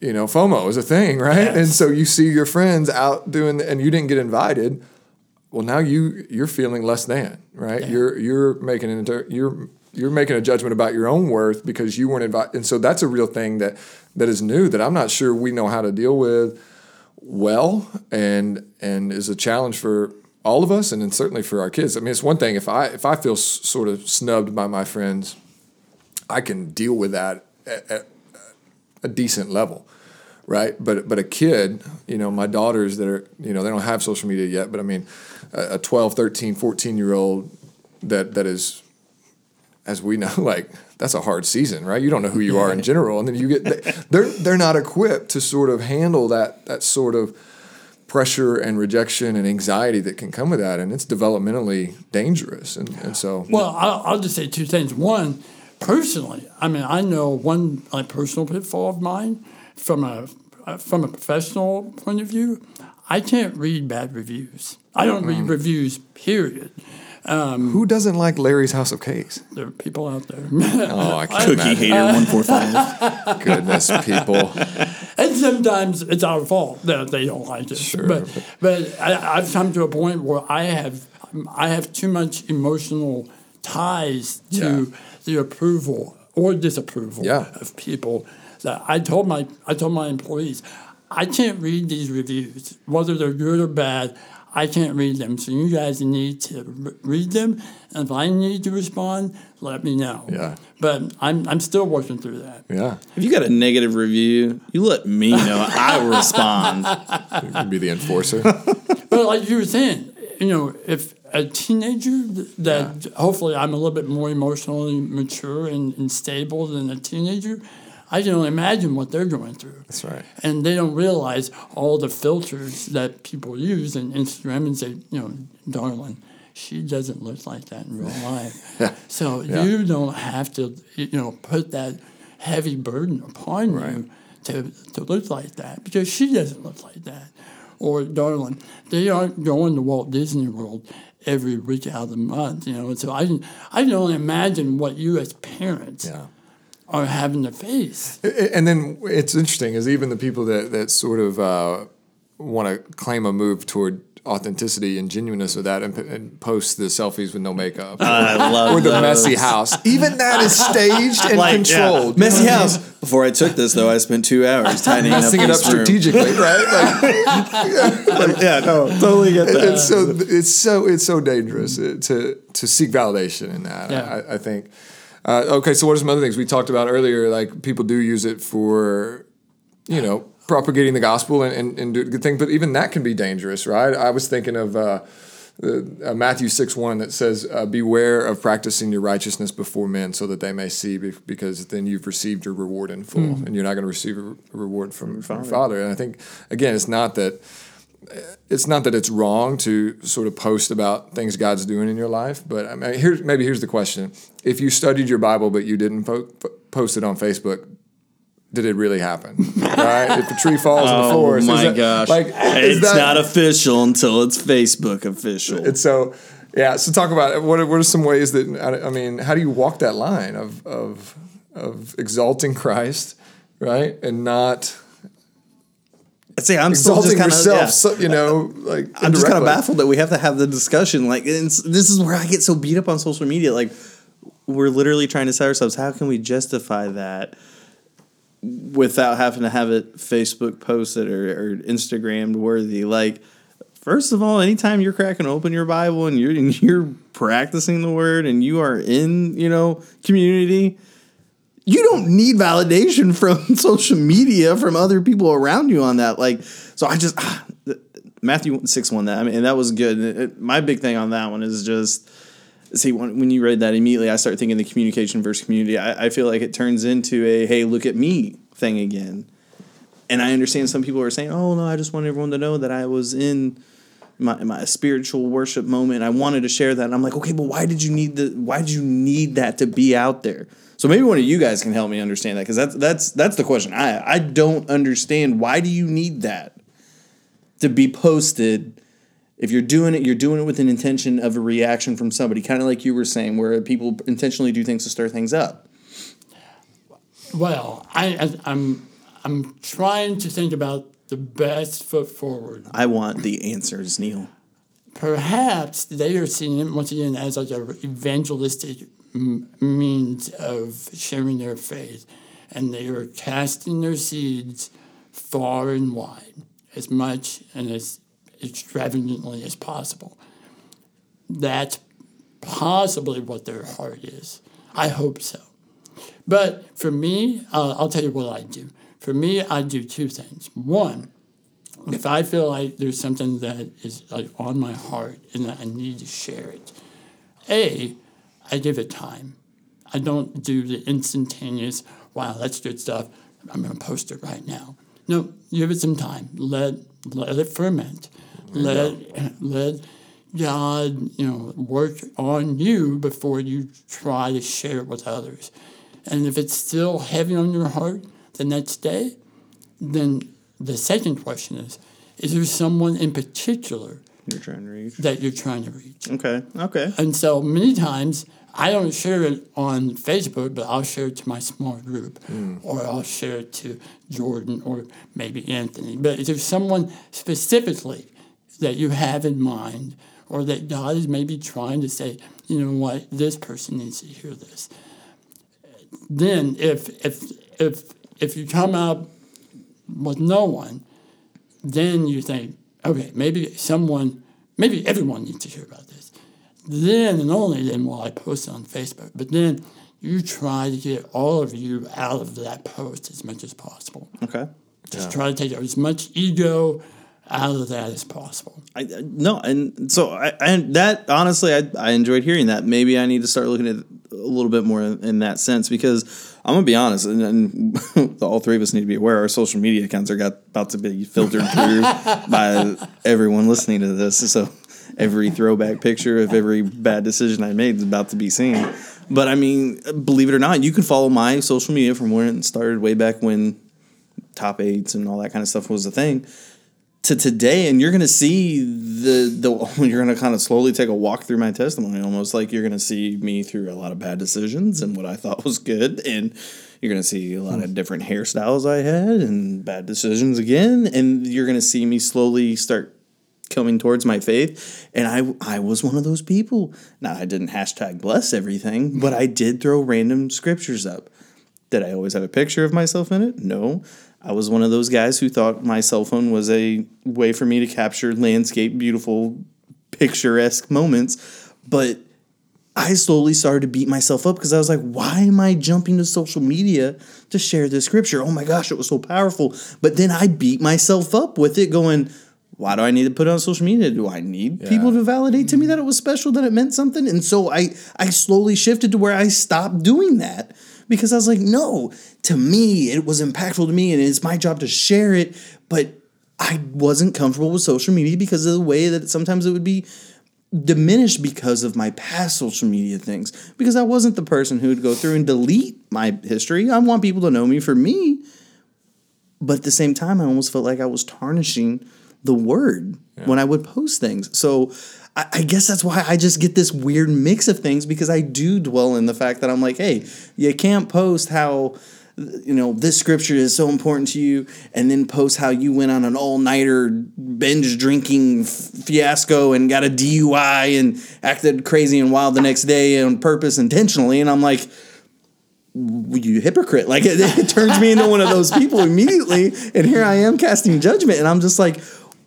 you know FOMO is a thing right and so you see your friends out doing and you didn't get invited well now you you're feeling less than right you're you're making an inter- you're you're making a judgment about your own worth because you weren't invited and so that's a real thing that that is new that i'm not sure we know how to deal with well and and is a challenge for all of us and then certainly for our kids i mean it's one thing if i if i feel s- sort of snubbed by my friends i can deal with that at, at a decent level right? But but a kid, you know, my daughters that are, you know, they don't have social media yet, but I mean, a, a 12, 13, 14 year old that that is, as we know, like that's a hard season, right? You don't know who you are in general, and then you get they, they're they're not equipped to sort of handle that that sort of pressure and rejection and anxiety that can come with that, and it's developmentally dangerous, and and so Well, I'll, I'll just say two things. One, personally, I mean, I know one like personal pitfall of mine from a from a professional point of view. I can't read bad reviews. I don't read mm. reviews. Period. Um, who doesn't like Larry's House of Cakes? There are people out there, Oh, I can't Cookie imagine. hater one four five. Goodness, people. and sometimes it's our fault that they don't like it. Sure, But but I, I've come to a point where I have I have too much emotional ties to the approval or disapproval Yeah. of people that I told my I told my employees I can't read these reviews whether they're good or bad. I can't read them, so you guys need to re- read them. And if I need to respond, let me know. Yeah. But I'm I'm still working through that. Yeah, If you got a negative review, you let me know. I will respond. you can be the enforcer. But like you were saying, you know, if a teenager th- that hopefully I'm a little bit more emotionally mature and, and stable than a teenager, I can only imagine what they're going through. That's right. And they don't realize all the filters that people use in Instagram and say, you know, darling, she doesn't look like that in real life. So Yeah. you don't have to, you know, put that heavy burden upon you to, to look like that because she doesn't look like that. Or, darling, they aren't going to Walt Disney World every week out of the month, you know. And so I can, I can only imagine what you as parents Yeah. Are having to face. And then it's interesting is even the people that that sort of uh, want to claim a move toward authenticity and genuineness of that and, and post the selfies with no makeup I love or the those. messy house. Even that is staged and Like, yeah. controlled. Messy house. Before I took this, though, I spent two hours tidying up Messing it up this room. strategically, right? Like, Yeah, no, totally get that. it's so it's so it's so dangerous uh, to to seek validation in that. Yeah. I, I think. Uh, okay, so what are some other things we talked about earlier? Like people do use it for, you know, propagating the gospel and, and, and do good thing, but even that can be dangerous, right? I was thinking of uh, uh, Matthew 6 1 that says, uh, Beware of practicing your righteousness before men so that they may see, be- because then you've received your reward in full, and you're not going to receive a re- reward from, from your Father. And I think, again, it's not that. It's not that it's wrong to sort of post about things God's doing in your life, but I mean, here's maybe here's the question: If you studied your Bible but you didn't po- po- post it on Facebook, did it really happen? right? If the tree falls in the Oh forest, my that- gosh! like it's that- not official until it's Facebook official. and so, yeah. So talk about it. What are, what are some ways that I, I mean? How do you walk that line of of of exalting Christ, right, and not See, I'm still just kind of yourself? So, you know, like I'm just kind of baffled that we have to have the discussion. Like, and this is where I get so beat up on social media. Like, we're literally trying to say ourselves, how can we justify that without having to have it Facebook posted or, or Instagrammed worthy? Like, first of all, anytime you're cracking open your Bible and you're and you're practicing the word and you are in, you know, community, you don't need validation from social media from other people around you on that. Like, so I just ah, Matthew six one that I mean, that was good. It- it- my big thing on that one is just see when, when you read that immediately, I start thinking the communication versus community. I, I feel like it turns into a hey, look at me thing again. And I understand some people are saying, "Oh no, I just want everyone to know that I was in my my spiritual worship moment. I wanted to share that." And I'm like, "Okay, but why did you need the why did you need that to be out there?" So maybe one of you guys can help me understand that because that's that's that's the question. I I don't understand why do you need that to be posted if you're doing it, you're doing it with an intention of a reaction from somebody, kind of like you were saying, where people intentionally do things to stir things up. Well, I, I, I'm I'm trying to think about the best foot forward. I want the answers, Neil. Perhaps they are seeing it once again as like a evangelistic m- means of sharing their faith, and they are casting their seeds far and wide, as much and as extravagantly as possible. That's possibly what their heart is. I hope so. But for me, uh, I'll tell you what I do. For me, I do two things. One, if I feel like there's something that is like on my heart and that I need to share it, A, I give it time. I don't do the instantaneous, wow, that's good stuff. I'm going to post it right now. No, give it some time. Let let it ferment. Let let God, you know, work on you before you try to share it with others. And if it's still heavy on your heart the next day, then the second question is is there someone in particular You're trying to reach. that you're trying to reach Okay. Okay. and so many times i don't share it on facebook but i'll share it to my small group hmm. or i'll share it to jordan or maybe anthony but if there's someone specifically that you have in mind or that god is maybe trying to say you know what this person needs to hear this then if if if if you come out with no one, then you think, okay, maybe someone, maybe everyone needs to hear about this. Then and only then will I post it on Facebook. But then you try to get all of you out of that post as much as possible. Okay. Just try to take out as much ego out of that as possible. I, I- no, and so I, I that honestly, I, I enjoyed hearing that. Maybe I need to start looking at a little bit more in, in that sense because I'm gonna be honest, and, and all three of us need to be aware our social media accounts are got about to be filtered through by everyone listening to this. So every throwback picture of every bad decision I made is about to be seen. But I mean, believe it or not, you can follow my social media from when it started way back when top eights and all that kind of stuff was a thing to today and you're going to see the the you're going to kind of slowly take a walk through my testimony almost like you're going to see me through a lot of bad decisions and what I thought was good and you're going to see a lot of different hairstyles I had and bad decisions again and you're going to see me slowly start coming towards my faith and I I was one of those people now I didn't hashtag bless everything but I did throw random scriptures up did I always have a picture of myself in it? No. I was one of those guys who thought my cell phone was a way for me to capture landscape, beautiful, picturesque moments. But I slowly started to beat myself up because I was like, why am I jumping to social media to share this scripture? Oh my gosh, it was so powerful. But then I beat myself up with it going, why do I need to put it on social media? Do I need Yeah. people to validate to me that it was special, that it meant something? And so I I slowly shifted to where I stopped doing that because I was like, no, to me, it was impactful to me and it's my job to share it. But I wasn't comfortable with social media because of the way that sometimes it would be diminished because of my past social media things. Because I wasn't the person who would go through and delete my history. I want people to know me for me. But at the same time, I almost felt like I was tarnishing the word when I would post things. So I, I guess that's why I just get this weird mix of things because I do dwell in the fact that I'm like, hey, you can't post how you know this scripture is so important to you and then post how you went on an all-nighter binge drinking f- fiasco and got a DUI and acted crazy and wild the next day on purpose intentionally. And I'm like you hypocrite. Like it, it turns me into one of those people immediately. And here I am casting judgment and I'm just like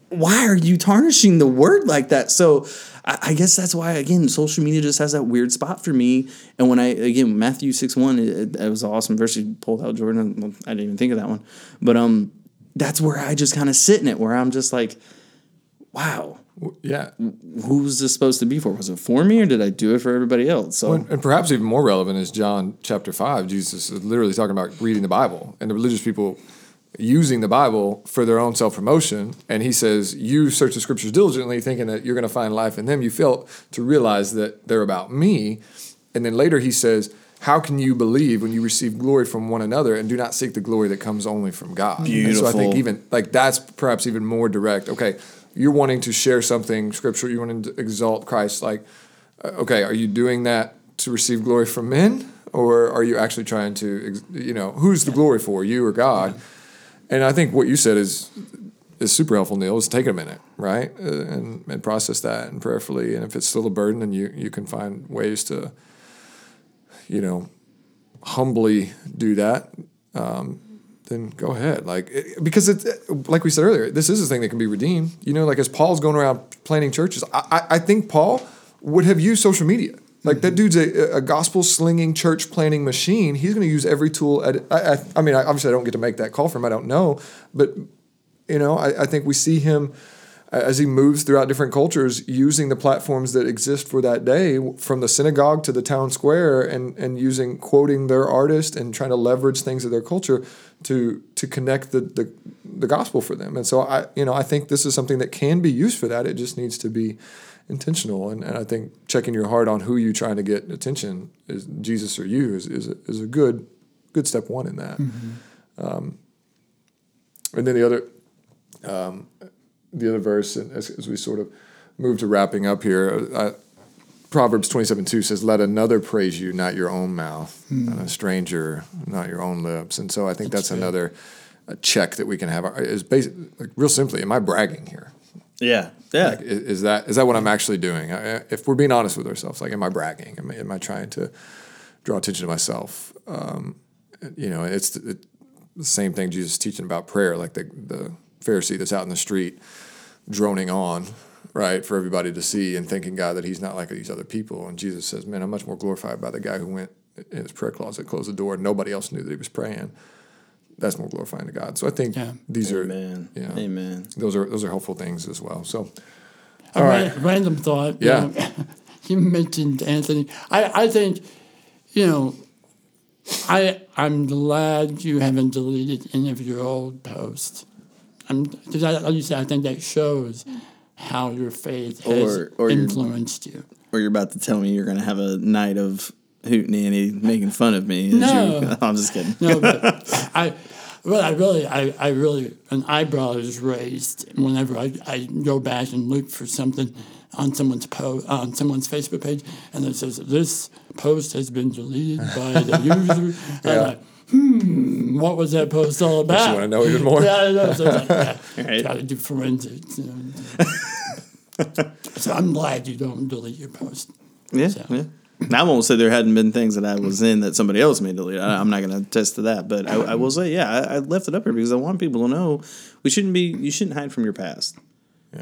why are you tarnishing the word like that? So I, I guess that's why again social media just has that weird spot for me. And when I again Matthew six one, it, it was an awesome verse you pulled out, Jordan. I didn't even think of that one, but um, that's where I just kind of sit in it, where I'm just like, wow, Yeah. who's this supposed to be for? Was it for me or did I do it for everybody else? So And, and perhaps even more relevant is John chapter 5. Jesus is literally talking about reading the Bible and the religious people using the Bible for their own self promotion. And he says, You search the scriptures diligently, thinking that you're going to find life in them. You fail to realize that they're about me. And then later he says, How can you believe when you receive glory from one another and do not seek the glory that comes only from God? And so I think even like that's perhaps even more direct. Okay, you're wanting to share something scripture, you want to exalt Christ. Like, uh, okay, are you doing that to receive glory from men, or are you actually trying to, you know, who's the glory for, you or God? And I think what you said is is super helpful, Neil. Is take a minute, right, uh, and and process that and prayerfully. And if it's still a burden, then you you can find ways to, you know, humbly do that. Um, then go ahead, like it, because it's like we said earlier, this is a thing that can be redeemed. You know, like as Paul's going around planting churches, I, I, I think Paul would have used social media. Like that mm-hmm. dude's a, a gospel slinging church planning machine. He's going to use every tool. At I, I, I mean, I, obviously, I don't get to make that call for him. I don't know, but you know, I, I think we see him as he moves throughout different cultures, using the platforms that exist for that day, from the synagogue to the town square, and and using quoting their artist and trying to leverage things of their culture to to connect the the, the gospel for them. And so I you know I think this is something that can be used for that. It just needs to be intentional. And, and I think checking your heart on who you're trying to get attention is Jesus or you is is a, is a good good step one in that. Um, and then the other um, the other verse, and as, as we sort of move to wrapping up here, uh, Proverbs twenty seven two says, "Let another praise you, not your own mouth, and a stranger, not your own lips." And so I think that's, another uh, check that we can have. Is basic, like real simply, am I bragging here? Yeah, yeah, Like, is, that is that what I'm actually doing? I, if we're being honest with ourselves, like, am I bragging? Am I, am I trying to draw attention to myself? Um, you know, it's the, it, the same thing Jesus is teaching about prayer, like the the Pharisee that's out in the street droning on, right, for everybody to see and thanking God that he's not like these other people. And Jesus says, "Man, I'm much more glorified by the guy who went in his prayer closet, closed the door, and nobody else knew that he was praying." That's more glorifying to God. So I think Yeah. these are Amen. yeah, Amen. those are those are helpful things as well. So A All ra- random thought. you Yeah. know, you mentioned Anthony. I, I think, you know, I I'm glad you haven't deleted any of your old posts. I'm because I, like you said, I think that shows how your faith has Or- or influenced you. Or you're about to tell me you're gonna have a night of hootenanny making fun of me. No. you- I'm just kidding. No, but I, well, I really, I, I really, an eyebrow is raised whenever I, I go back and look for something on someone's post on someone's Facebook page, and it says this post has been deleted by the user. Yeah. I'm like, hmm, what was that post all about? you want to know even more? Yeah, I know. So like, yeah, Right. Try to do forensics. You know. so I'm glad you don't delete your post. Yeah, So- yeah. I won't say there hadn't been things that I was in that somebody else made delete. I, I'm not going to attest to that, but I, I will say, yeah, I, I left it up here because I want people to know we shouldn't be. You shouldn't hide from your past.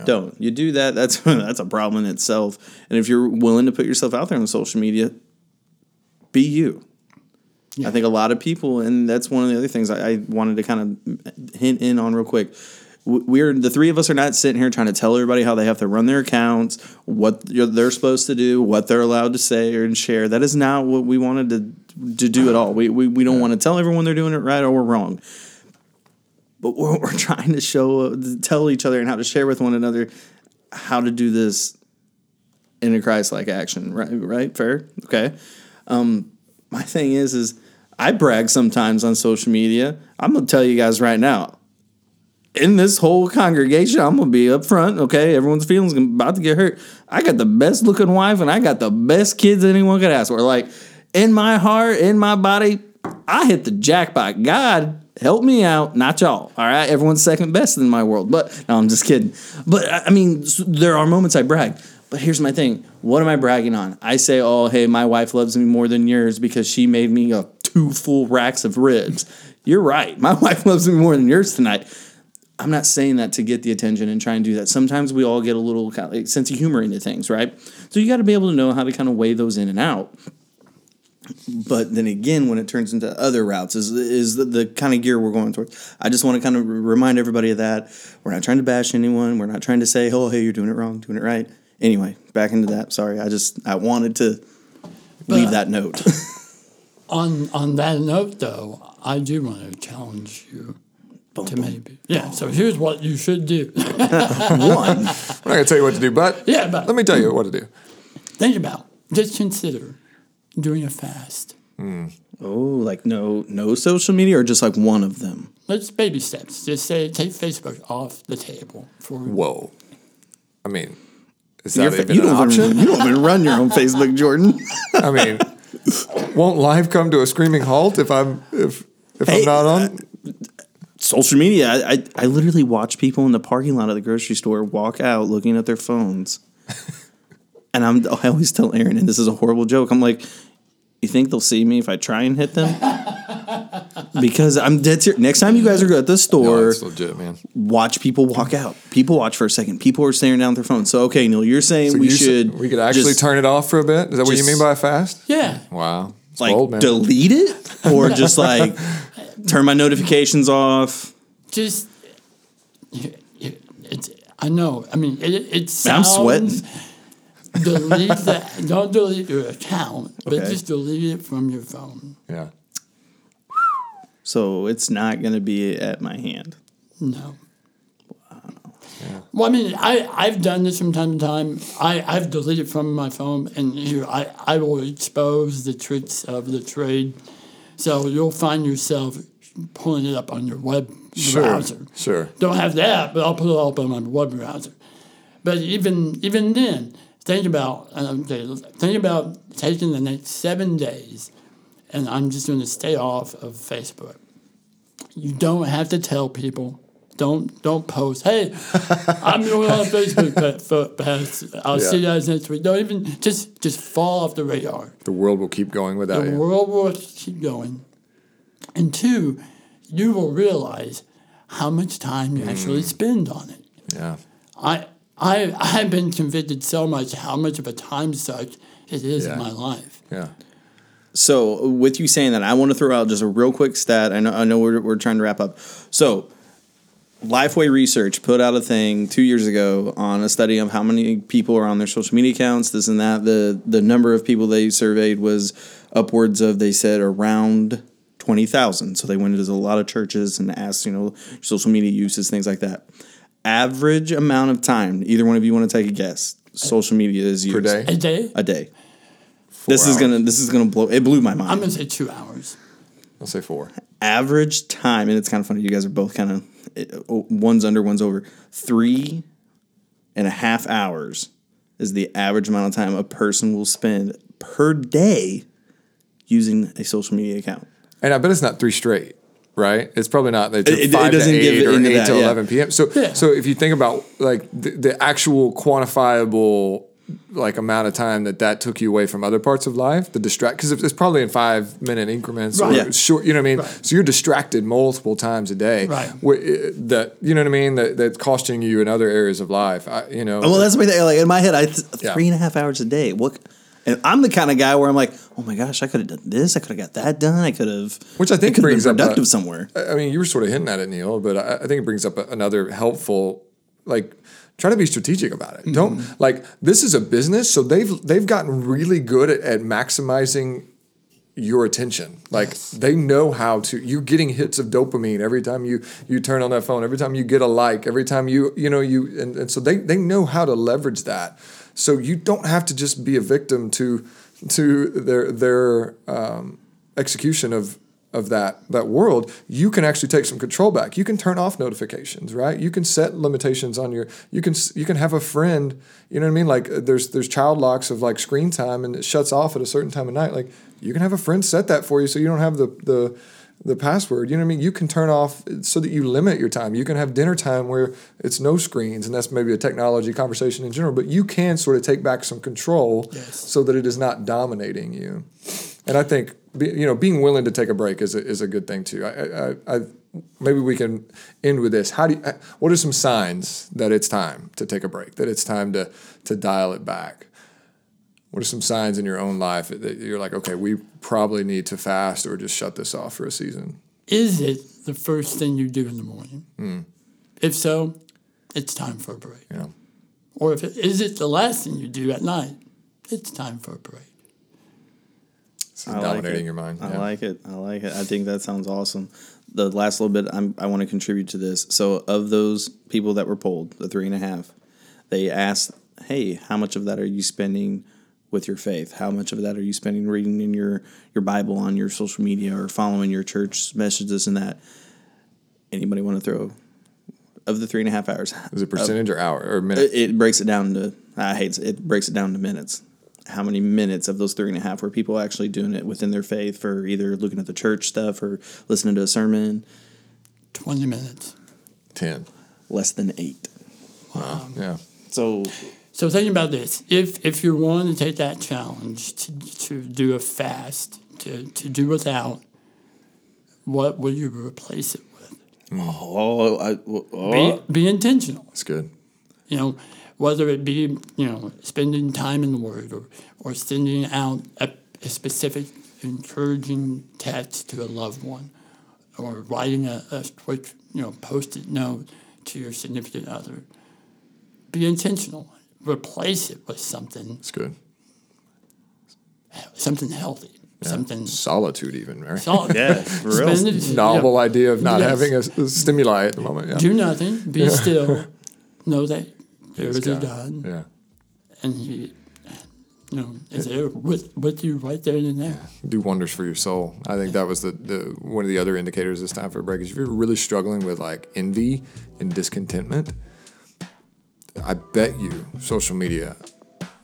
Don't you do that? That's that's a problem in itself. And if you're willing to put yourself out there on social media, be you. I think a lot of people, and that's one of the other things I, I wanted to kind of hint in on real quick. We're the three of us are not sitting here trying to tell everybody how they have to run their accounts, what they're supposed to do, what they're allowed to say or and share. That is not what we wanted to to do at all. We we, we don't want to tell everyone they're doing it right or we're wrong. But we're, we're trying to show tell each other and how to share with one another how to do this in a christ-like action. Right right? Fair? Okay. Um my thing is is i brag sometimes on social media. I'm gonna tell you guys right now in this whole congregation i'm gonna be up front okay? Everyone's feelings about to get hurt. I got the best looking wife and i got the best kids anyone could ask for. Like in my heart in my body i hit the jackpot. God help me out not y'all all right? Everyone's second best in my world but no i'm just kidding. But i mean there are moments i brag. But here's my thing. What am i bragging on? I say oh hey my wife loves me more than yours because she made me a two full racks of ribs. You're right. My wife loves me more than yours tonight I'm not saying that to get the attention and try and do that. Sometimes we all get a little kind of like sense of humor into things, right? So you got to be able to know how to kind of weigh those in and out. But then again, when it turns into other routes, is is the, the kind of gear we're going towards. I just want to kind of remind everybody of that. We're not trying to bash anyone. We're not trying to say, "Oh, hey, you're doing it wrong, doing it right." Anyway, back into that. Sorry, I just I wanted to leave that note. On on that note, though, I do want to challenge you to maybe. Yeah. So here's what you should do. One, I'm not gonna tell you what to do, but Yeah, but- let me tell you what to do. Think about. Just consider doing a fast. Hmm. oh, like no no social media or just like one of them. Let's baby steps. Just say take Facebook off the table for Whoa. I mean, is You're that fa- even you an don't option? even you don't even run your own Facebook, Jordan. I mean, won't life come to a screaming halt if I'm if if Hey, I'm not on? Uh, social media. I, I I literally watch people in the parking lot of the grocery store walk out looking at their phones, and I'm I always tell Aaron, and this is a horrible joke. I'm like, you think they'll see me if I try and hit them? because I'm dead serious. Next time you guys are at the store, it's legit, man. watch people walk out. People watch for a second. People are staring down at their phones. So okay, Neil, you're saying So we you s- should we could actually just, turn it off for a bit. Is that what you mean by fast? yeah. Wow, it's like bold, man. delete it or just like turn my notifications off. Just it's. I know. I mean, it. It I'm sweating. delete that. Don't delete your account, but Okay. just delete it from your phone. yeah. So it's not going to be at my hand. No. Well, I mean, I, I've done this from time to time. I, I've deleted from my phone, and here I, I will expose the tricks of the trade. So you'll find yourself pulling it up on your web Sure. browser. Sure. Don't have that, but I'll put it up on my web browser. But even even then, think about um, okay, think about taking the next seven days, and I'm just going to stay off of Facebook. You don't have to tell people. Don't don't post. Hey, I'm going on uh, Facebook. but, fa- pass. I'll see you guys next week. Don't even just just fall off the radar. The world will keep going without The you. The world will keep going. And two, you will realize how much time you actually mm. spend on it. Yeah. I I I've been convicted so much how much of a time suck it is Yeah. in my life. Yeah. So with you saying that, I want to throw out just a real quick stat. I know I know we're, we're trying to wrap up. So Lifeway Research put out a thing two years ago on a study of how many people are on their social media accounts, this and that. The the number of people they surveyed was upwards of they said around twenty thousand. So they went into a lot of churches and asked, you know, social media uses, things like that. Average amount of time, either one of you want to take a guess, social media is used Per day. A day? A day. this is gonna this is gonna blow it blew my mind I'm gonna say two hours. I'll say four. average time, and it's kind of funny. You guys are both kind of Uh, one's under, one's over. Three and a half hours is the average amount of time a person will spend per day using a social media account. And I bet it's not three straight, right? It's probably not. It- it five doesn't to give eight it or eight that, to yeah. eleven p.m. So, Yeah. so if you think about like the, the actual quantifiable like amount of time that that took you away from other parts of life, the distract because it's probably in five minute increments Right. or Yeah. short. You know what I mean? Right. So you're distracted multiple times a day. Right. Wh- That you know what I mean? That that's costing you in other areas of life. I, you know. Well, that's the thing. Like in my head, I th- Yeah. three and a half hours a day. What? And I'm the kind of guy where I'm like, oh my gosh, I could have done this. I could have got that done. I could have. Which I think could brings been up a- productive somewhere. I mean, you were sort of hinting at it, Neil, but I, I think it brings up a, another helpful, like, try to be strategic about it. Don't like this is a business, so they've they've gotten really good at, at maximizing your attention. Like they know how to. You're getting hits of dopamine every time you you turn on that phone. Every time you get a like. Every time you you know you and, and so they they know how to leverage that. So you don't have to just be a victim to to their their um, execution of of that that world, you can actually take some control back. You can turn off notifications, right? You can set limitations on your. You can you can have a friend. You know what I mean? Like uh, there's there's child locks of like screen time, and it shuts off at a certain time of night. Like you can have a friend set that for you, so you don't have the the the password. You know what I mean? You can turn off so that you limit your time. You can have dinner time where it's no screens, and that's maybe a technology conversation in general. But you can sort of take back some control Yes. so that it is not dominating you. And I think be, you know being willing to take a break is a, is a good thing too. I, I, I maybe we can end with this. How do you, uh, what are some signs that it's time to take a break? That it's time to to dial it back. What are some signs in your own life that you're like, okay, we probably need to fast or just shut this off for a season? Is it the first thing you do in the morning? Hmm. If so, it's time for a break. Know, Or if it, is it the last thing you do at night? It's time for a break. It's I like dominating it. your mind. I Yeah. like it. I like it. I think that sounds awesome. The last little bit, I'm, I want to contribute to this. So, of those people that were polled, the three and a half, they asked, "Hey, how much of that are you spending with your faith? How much of that are you spending reading in your your Bible on your social media or following your church messages and that?" Anybody want to throw of the three and a half hours? Is it percentage or hour or minute? It, it breaks it down to I hate it breaks it down to minutes. How many minutes of those three and a half were people actually doing it within their faith for either looking at the church stuff or listening to a sermon? 20 minutes. Ten. Less than eight. Wow. Um, yeah. So So think about this. If if you're willing to take that challenge to, to do a fast, to, to do without, what will you replace it with? oh, I, oh, Be, be intentional. That's good. You know, whether it be, you know, spending time in the Word or, or sending out a, a specific encouraging text to a loved one or writing a, a quick, you know, post-it note to your significant other. Be intentional. Replace it with something It's good. something healthy, something Solitude, even right? solid. yeah, for real. Spend it- Novel yeah. idea of not Yes. having a, a stimuli at the moment. Yeah. Do nothing. Be still. Know that there is a God. Yeah. and He, you know, is there with with you right there and there. do wonders for your soul. I think that was the, the one of the other indicators this time for a break is if you're really struggling with like envy and discontentment, I bet you social media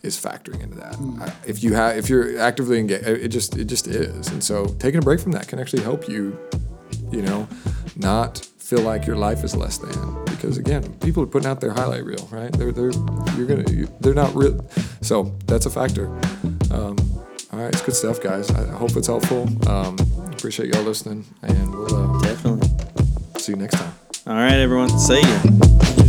is factoring into that. Hmm. I, if you have if you're actively engaged, it just it just is. And so taking a break from that can actually help you, you know, not feel like your life is less than because again, people are putting out their highlight reel, right? They're they're you're gonna they're not real. So that's a factor. Um, all right, it's good stuff, guys. I hope it's helpful. Um, appreciate y'all listening, and we'll uh, Definitely. see you next time. All right, everyone. See ya.